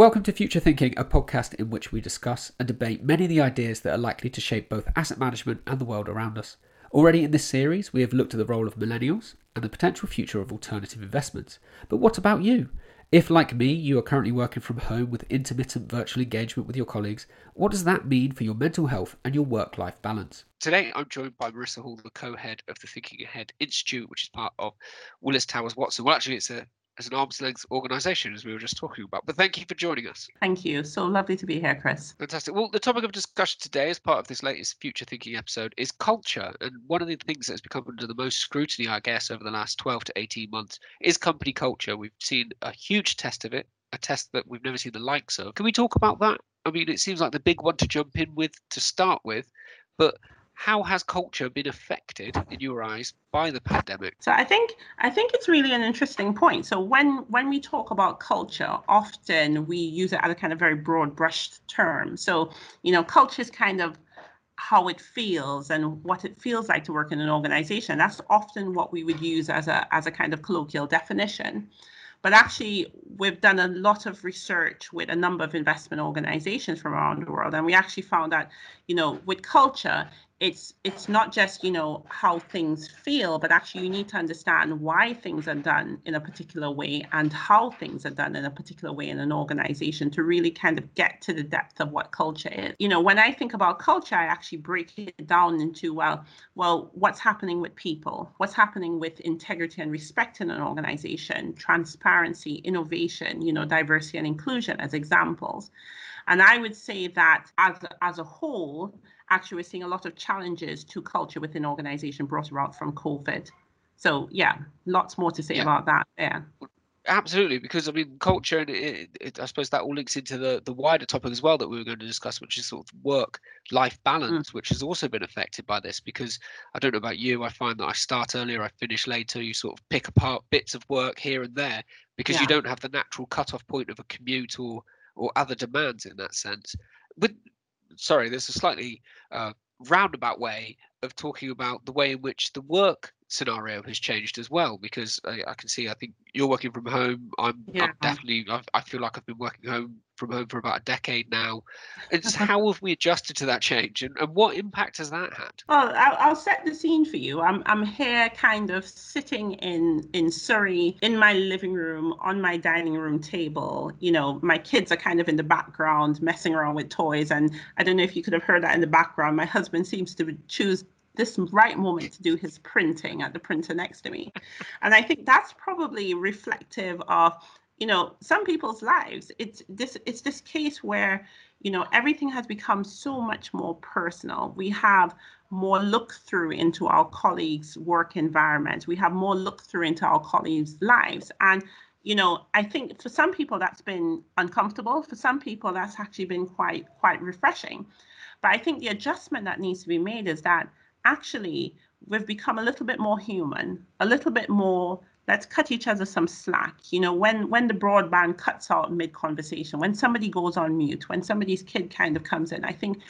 Welcome to Future Thinking, a podcast in which we discuss and debate many of the ideas that are likely to shape both asset management and the world around us. Already in this series, we have looked at the role of millennials and the potential future of alternative investments. But what about you? If, like me, you are currently working from home with intermittent virtual engagement with your colleagues, what does that mean for your mental health and your work life balance? Today, I'm joined by Marisa Hall, the co head of the Thinking Ahead Institute, which is part of Willis Towers Watson. Well, actually, it's a as an arm's length organisation, as we were just talking about. But thank you for joining us. Thank you. So lovely to be here, Chris. Fantastic. Well, the topic of discussion today, as part of this latest Future Thinking episode, is culture. And one of the things that's become under the most scrutiny, I guess, over the last 12 to 18 months is company culture. We've seen a huge test of it, a test that we've never seen the likes of. Can we talk about that? I mean, it seems like the big one to jump in with to start with, but how has culture been affected in your eyes by the pandemic? So i think i think it's really an interesting point. So when when we talk about culture often we use it as a kind of very broad brushed term. So you know culture is kind of how it feels and what it feels like to work in an organization. That's often what we would use as a as a kind of colloquial definition. But actually, we've done a lot of research with a number of investment organizations from around the world, and we actually found that, you know, with culture, it's it's not just you know how things feel but actually you need to understand why things are done in a particular way and how things are done in a particular way in an organization to really kind of get to the depth of what culture is. You know when i think about culture i actually break it down into well well what's happening with people what's happening with integrity and respect in an organization transparency innovation you know diversity and inclusion as examples. And i would say that as as a whole actually we're seeing a lot of challenges to culture within organization brought about from COVID. So yeah, lots more to say yeah. about that. Yeah. Absolutely, because I mean, culture, and it, it, I suppose that all links into the the wider topic as well that we were going to discuss, which is sort of work life balance, mm. which has also been affected by this. Because I don't know about you, I find that I start earlier, I finish later. You sort of pick apart bits of work here and there because yeah. you don't have the natural cut-off point of a commute or or other demands in that sense. With sorry, there's a slightly uh, roundabout way of talking about the way in which the work scenario has changed as well because I, I can see I think you're working from home I'm, yeah. I'm definitely I've, i feel like I've been working home from home for about a decade now. It's just uh-huh. how have we adjusted to that change and, and what impact has that had? Well I'll, I'll, set the scene for you. I'm, I'm here kind of sitting in in Surrey in my living room on my dining room table. You know my kids are kind of in the background messing around with toys and I don't know if you could have heard that in the background. My husband seems to choose this right moment to do his printing at the printer next to me. and I think that's probably reflective of, you know, some people's lives. It's this it's this case where, you know, everything has become so much more personal. We have more look through into our colleagues' work environment. We have more look through into our colleagues' lives. And you know, I think for some people that's been uncomfortable. For some people that's actually been quite quite refreshing. But I think the adjustment that needs to be made is that actually we've become a little bit more human, a little bit more let's cut each other some slack. You know, when when the broadband cuts out mid conversation, when somebody goes on mute, when somebody's kid kind of comes in, I think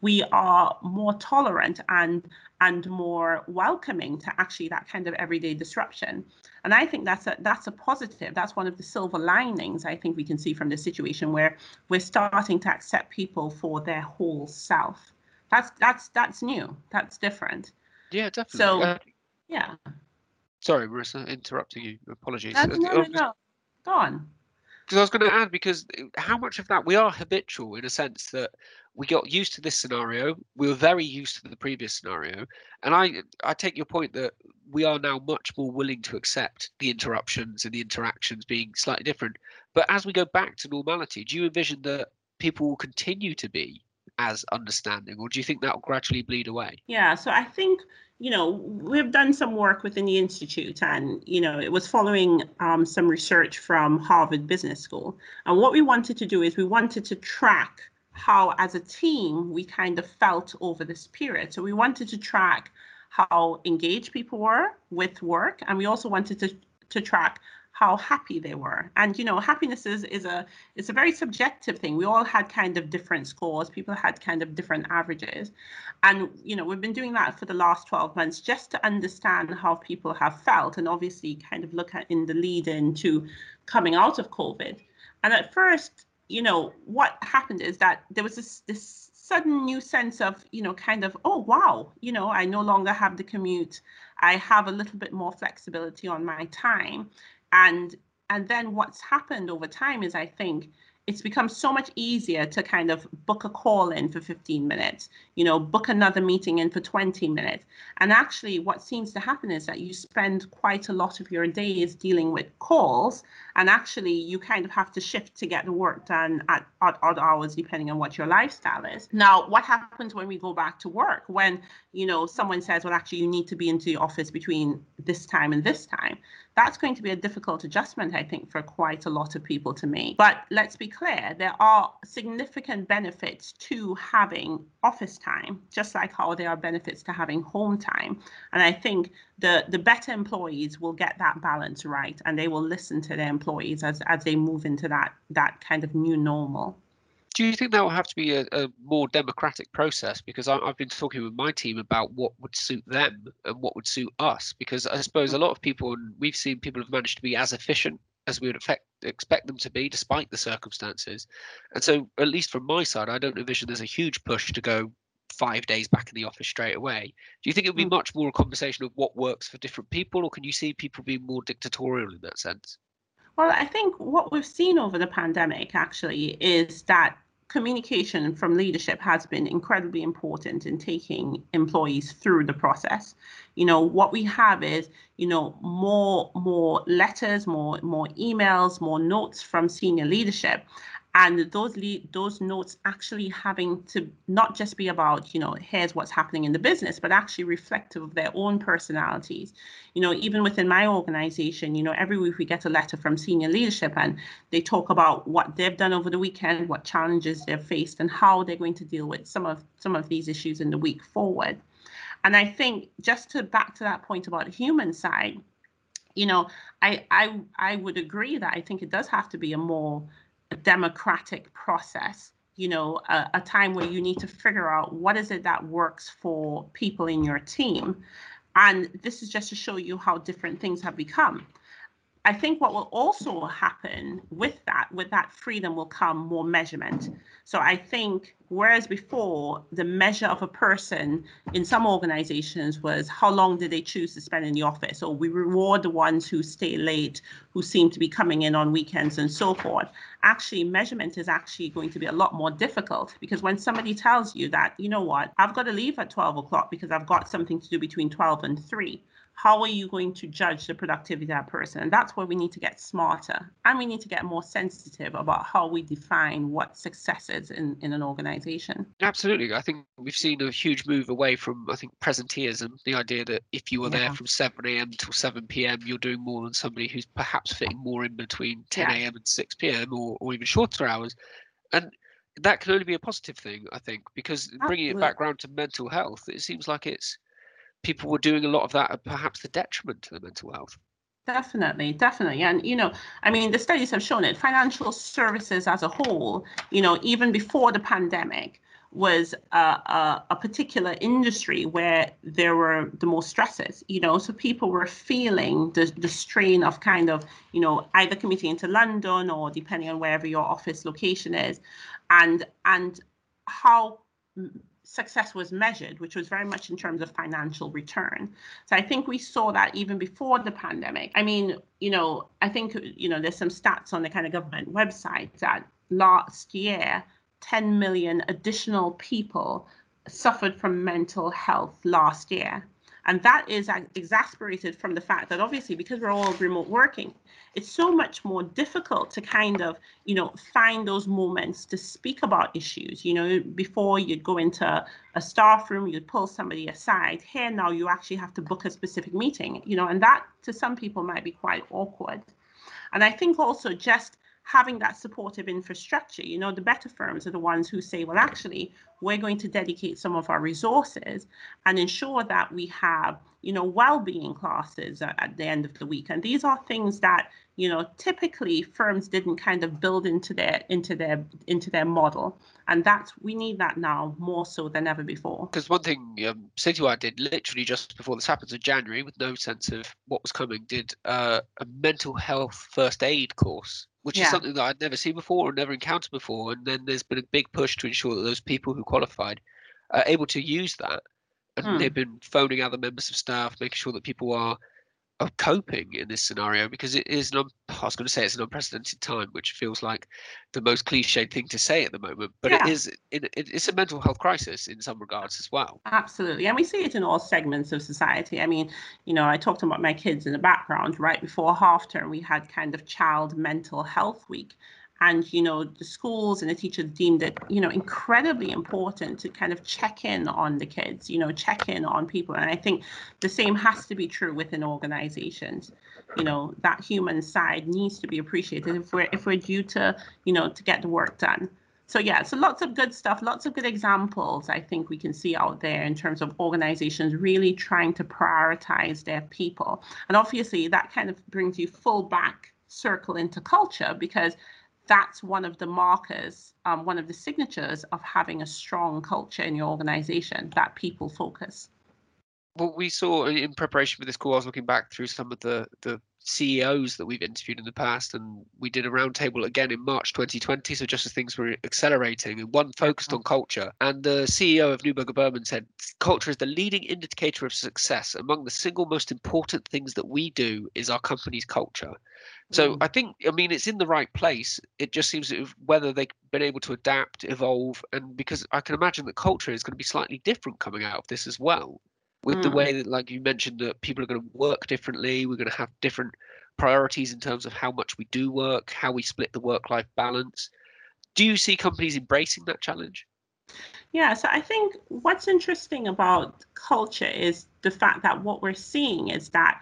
we are more tolerant and and more welcoming to actually that kind of everyday disruption. And I think that's a that's a positive. That's one of the silver linings I think we can see from this situation where we're starting to accept people for their whole self that's that's that's new. That's different. Yeah, definitely. So, uh, yeah. Sorry, Marisa, interrupting you. Apologies. No, no, no. Go on. Because I was going to add, because how much of that we are habitual in a sense that we got used to this scenario. We were very used to the previous scenario, and I I take your point that we are now much more willing to accept the interruptions and the interactions being slightly different. But as we go back to normality, do you envision that people will continue to be as understanding, or do you think that will gradually bleed away? Yeah, so I think you know we've done some work within the institute, and you know it was following um, some research from Harvard Business School, and what we wanted to do is we wanted to track how, as a team, we kind of felt over this period. So we wanted to track how engaged people were with work, and we also wanted to to track how happy they were. And you know, happiness is, is a it's a very subjective thing. We all had kind of different scores. People had kind of different averages. And you know, we've been doing that for the last 12 months just to understand how people have felt and obviously kind of look at in the lead into coming out of COVID. And at first, you know, what happened is that there was this this sudden new sense of, you know, kind of, oh wow, you know, I no longer have the commute. I have a little bit more flexibility on my time. And and then what's happened over time is I think it's become so much easier to kind of book a call in for 15 minutes, you know, book another meeting in for 20 minutes. And actually, what seems to happen is that you spend quite a lot of your days dealing with calls, and actually, you kind of have to shift to get the work done at odd, odd hours, depending on what your lifestyle is. Now, what happens when we go back to work? When, you know, someone says, well, actually, you need to be into the office between this time and this time that's going to be a difficult adjustment, I think, for quite a lot of people to make. But let's be clear, there are significant benefits to having office time, just like how there are benefits to having home time. And I think the, the better employees will get that balance right and they will listen to their employees as, as they move into that, that kind of new normal do you think that will have to be a, a more democratic process? Because I, have been talking with my team about what would suit them and what would suit us. Because I suppose a lot of people, and we've seen people have managed to be as efficient as we would affect, expect them to be, despite the circumstances. And so, at least from my side, I don't envision there's a huge push to go five days back in the office straight away. Do you think it would be hmm. much more a conversation of what works for different people, or can you see people being more dictatorial in that sense? Well, I think what we've seen over the pandemic actually is that communication from leadership has been incredibly important in taking employees through the process. You know, what we have is, you know, more more letters, more more emails, more notes from senior leadership and those le- those notes actually having to not just be about you know here's what's happening in the business but actually reflective of their own personalities. You know even within my organization you know every week we get a letter from senior leadership and they talk about what they've done over the weekend what challenges they've faced and how they're going to deal with some of some of these issues in the week forward. And i think just to back to that point about the human side you know i i i would agree that i think it does have to be a more democratic process you know a, a, time where you need to figure out what is it that works for people in your team. And this is just to show you how different things have become I think what will also happen with that, with that freedom, will come more measurement. So I think whereas before the measure of a person in some organizations was how long did they choose to spend in the office, or we reward the ones who stay late, who seem to be coming in on weekends and so forth. Actually, measurement is actually going to be a lot more difficult because when somebody tells you that, you know what, I've got to leave at 12 o'clock because I've got something to do between 12 and 3 how are you going to judge the productivity of that person? And that's where we need to get smarter and we need to get more sensitive about how we define what success is in, in an organization. Absolutely. I think we've seen a huge move away from, I think, presenteeism, the idea that if you were yeah. there from 7 a.m. till 7 p.m., you're doing more than somebody who's perhaps fitting more in between 10 a.m. Yeah. and 6 p.m. Or, or even shorter hours. And that can only be a positive thing, I think, because Absolutely. bringing it back around to mental health, it seems like it's people were doing a lot of that at perhaps the detriment to the mental health. Definitely, definitely. And, you know, I mean, the studies have shown it. Financial services as a whole, you know, even before the pandemic, was a, a, a, particular industry where there were the most stresses, you know, so people were feeling the, the strain of kind of, you know, either commuting into London or depending on wherever your office location is, and and how success was measured, which was very much in terms of financial return. So I think we saw that even before the pandemic. I mean, you know, I think, you know, there's some stats on the kind of government website that last year, 10 million additional people suffered from mental health last year. And that is exasperated from the fact that obviously, because we're all remote working, it's so much more difficult to kind of, you know, find those moments to speak about issues. You know, before you'd go into a staff room, you'd pull somebody aside. Here now, you actually have to book a specific meeting, you know, and that to some people might be quite awkward. And I think also just having that supportive infrastructure. You know, the better firms are the ones who say, well, actually, we're going to dedicate some of our resources and ensure that we have, you know, well-being classes at the end of the week. And these are things that, you know, typically firms didn't kind of build into their into their into their model. And that's we need that now more so than ever before. Because one thing um, Citywire did literally just before this happens in January, with no sense of what was coming, did uh, a mental health first aid course which Yeah. is something that I'd never seen before or never encountered before. And then there's been a big push to ensure that those people who qualified are able to use that. And Hmm. they've been phoning other members of staff, making sure that people are are coping in this scenario because it is an un- I was going to say it's an unprecedented time, which feels like the most cliched thing to say at the moment, but Yeah. it is it, it's a mental health crisis in some regards as well. Absolutely. And we see it in all segments of society. I mean, you know, I talked about my kids in the background. Right before half term, we had kind of Child Mental Health Week. And, you know, the schools and the teachers deemed it, you know, incredibly important to kind of check in on the kids, you know, check in on people. And I think the same has to be true within organizations. You know, that human side needs to be appreciated if we're if we're due to, you know, to get the work done so yeah so lots of good stuff lots of good examples i think we can see out there in terms of organizations really trying to prioritize their people and obviously that kind of brings you full back circle into culture because that's one of the markers um, one of the signatures of having a strong culture in your organization that people focus. What we saw in- in preparation for this call, I was looking back through some of the the CEOs that we've interviewed in the past, and we did a roundtable again in March 2020. So just as things were accelerating, and one focused on culture. And the CEO of Neuberger Berman said, "Culture is the leading indicator of success. Among the single most important things that we do is our company's culture." So Mm. I think, I mean, it's in the right place. It just seems whether they've been able to adapt, evolve, and because I can imagine that culture is going to be slightly different coming out of this as well with the Mm. way that like you mentioned that people are going to work differently we're going to have different priorities in terms of how much we do work how we split the work life balance do you see companies embracing that challenge Yeah, so I think what's interesting about culture is the fact that what we're seeing is that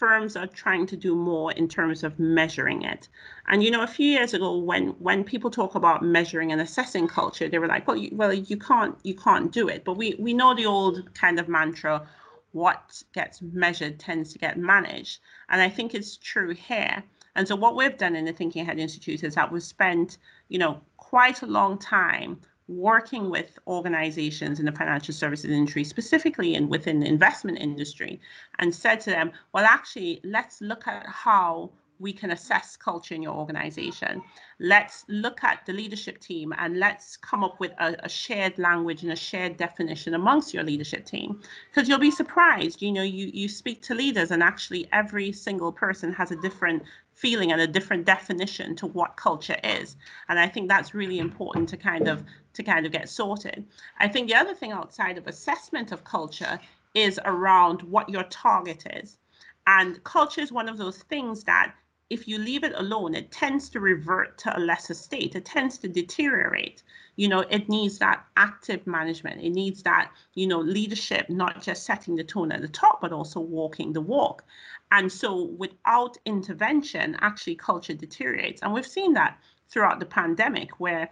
firms are trying to do more in terms of measuring it. And you know, a few years ago, when when people talk about measuring and assessing culture, they were like, "Well, you, well, you can't you can't do it." But we we know the old kind of mantra, "What gets measured tends to get managed," and I think it's true here. And so what we've done in the Thinking Ahead Institute is that we've spent, you know, quite a long time working with organizations in the financial services industry, specifically and within the investment industry, and said to them, well, actually, let's look at how we can assess culture in your organization. Let's look at the leadership team and let's come up with a, a shared language and a shared definition amongst your leadership team. Because you'll be surprised, you know, you, you speak to leaders and actually every single person has a different feeling and a different definition to what culture is. And I think that's really important to kind of to kind of get sorted. I think the other thing outside of assessment of culture is around what your target is. And culture is one of those things that if you leave it alone, it tends to revert to a lesser state. It tends to deteriorate. You know, it needs that active management. It needs that, you know, leadership, not just setting the tone at the top, but also walking the walk. And so without intervention, actually culture deteriorates. And we've seen that throughout the pandemic where,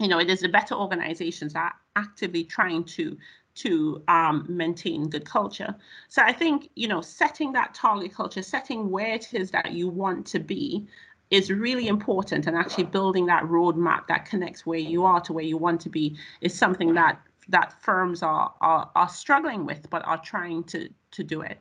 you know, it is the better organizations that are actively trying to to um, maintain good culture. So I think, you know, setting that target culture, setting where it is that you want to be is really important and actually building that roadmap that connects where you are to where you want to be is something that that firms are are, are struggling with but are trying to to do it.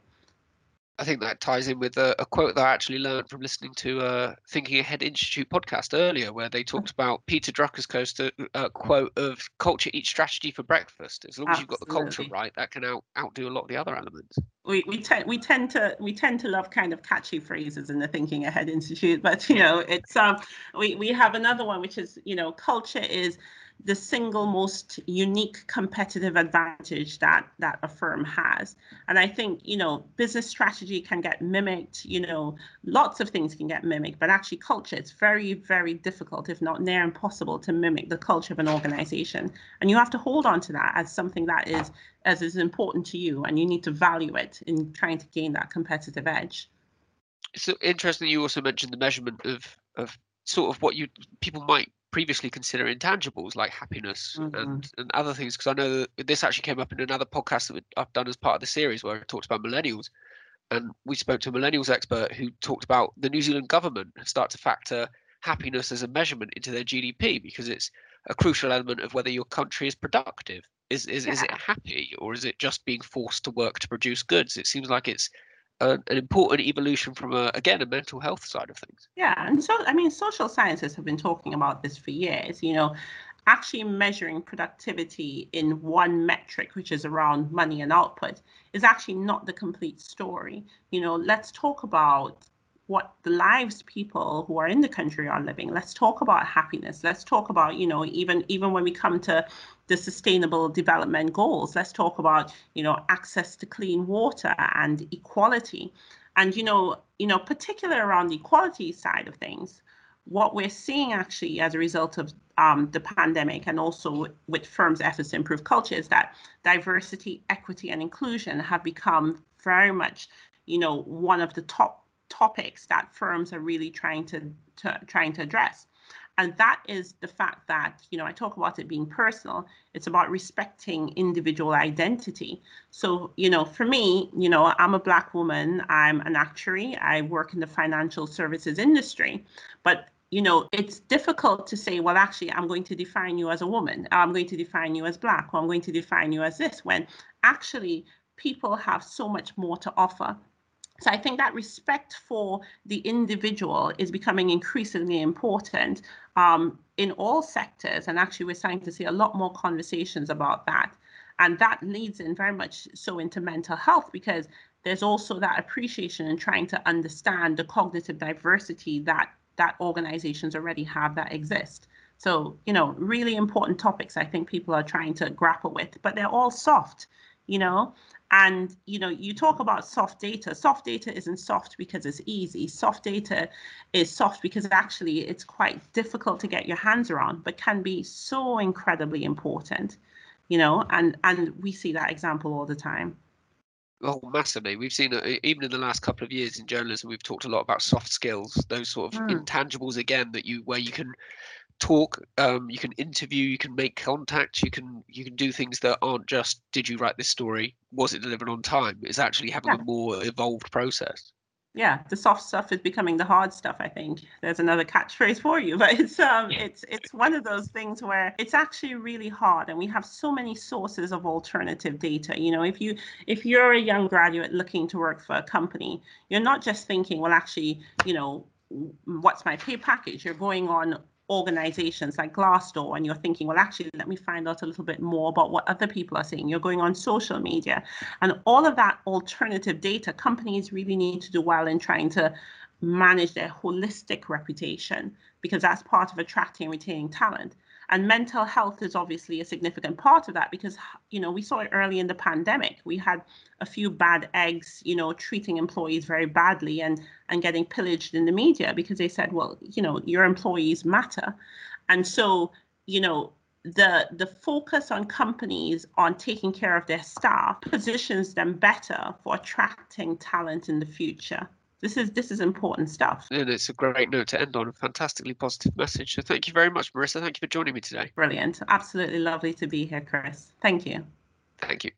I think that ties in with a, a quote that I actually learned from listening to a Thinking Ahead Institute podcast earlier, where they talked about Peter Drucker's coast, uh, uh, quote of "culture eats strategy for breakfast." As long as you've got the culture right, that can out outdo a lot of the other elements. we we tend we tend to we tend to love kind of catchy phrases in the Thinking Ahead Institute, but you know it's um we we have another one which is you know culture is the single most unique competitive advantage that that a firm has and i think you know business strategy can get mimicked you know lots of things can get mimicked but actually culture it's very very difficult if not near impossible to mimic the culture of an organization and you have to hold on to that as something that is as is important to you and you need to value it in trying to gain that competitive edge so interesting. You also mentioned the measurement of of sort of what you people might previously consider intangibles like happiness Mhm. and and other things. Because I know that this actually came up in another podcast that I've done as part of the series where I talked about millennials, and we spoke to a millennials expert who talked about the New Zealand government start to factor happiness as a measurement into their GDP because it's a crucial element of whether your country is productive. Is is, is it happy or is it just being forced to work to produce goods? It seems like it's a, an important evolution from a again a mental health side of things. Yeah, and so I mean, social sciences have been talking about this for years. You know, actually measuring productivity in one metric, which is around money and output, is actually not the complete story. You know, let's talk about what the lives people who are in the country are living. Let's talk about happiness. Let's talk about, you know, even even when we come to the sustainable development goals, let's talk about, you know, access to clean water and equality. And you know, you know, particularly around the equality side of things, what we're seeing actually as a result of um, the pandemic and also with firms' efforts to improve culture is that diversity, equity, and inclusion have become very much, you know, one of the top topics that firms are really trying to, to trying to address. And that is the fact that, you know, I talk about it being personal. It's about respecting individual identity. So, you know, for me, you know, I'm a Black woman, I'm an actuary, I work in the financial services industry. But you know, it's difficult to say, well, actually, I'm going to define you as a woman, I'm going to define you as Black, or I'm going to define you as this, when actually people have so much more to offer. So I think that respect for the individual is becoming increasingly important um, in all sectors. And actually, we're starting to see a lot more conversations about that. And that leads in very much so into mental health because there's also that appreciation and trying to understand the cognitive diversity that that organizations already have that exist. So, you know, really important topics I think people are trying to grapple with, but they're all soft, you know. And, you know, you talk about soft data. Soft data isn't soft because it's easy. Soft data is soft because actually it's quite difficult to get your hands around, but can be so incredibly important, you know, and, and we see that example all the time. Oh, massively. We've seen even in the last couple of years in journalism. We've talked a lot about soft skills, those sort of mm. intangibles again that you where you can talk, um, you can interview, you can make contacts you can you can do things that aren't just did you write this story, was it delivered on time? It's actually having yeah. a more evolved process. Yeah the soft stuff is becoming the hard stuff i think. There's another catchphrase for you but it's um it's it's one of those things where it's actually really hard and we have so many sources of alternative data. You know if you if you're a young graduate looking to work for a company you're not just thinking well actually you know what's my pay package? You're going on organizations like Glassdoor and you're thinking, well, actually, let me find out a little bit more about what other people are saying. You're going on social media and all of that alternative data, companies really need to do well in trying to manage their holistic reputation because that's part of attracting and retaining talent and mental health is obviously a significant part of that because you know we saw it early in the pandemic. We had a few bad eggs you know treating employees very badly and and getting pillaged in the media because they said well you know your employees matter. And so you know the the focus on companies on taking care of their staff positions them better for attracting talent in the future this is this is important stuff. And it's a great note to end on. A fantastically positive message. So thank you very much, Marisa. Thank you for joining me today. Brilliant. Absolutely lovely to be here, Chris. Thank you. Thank you.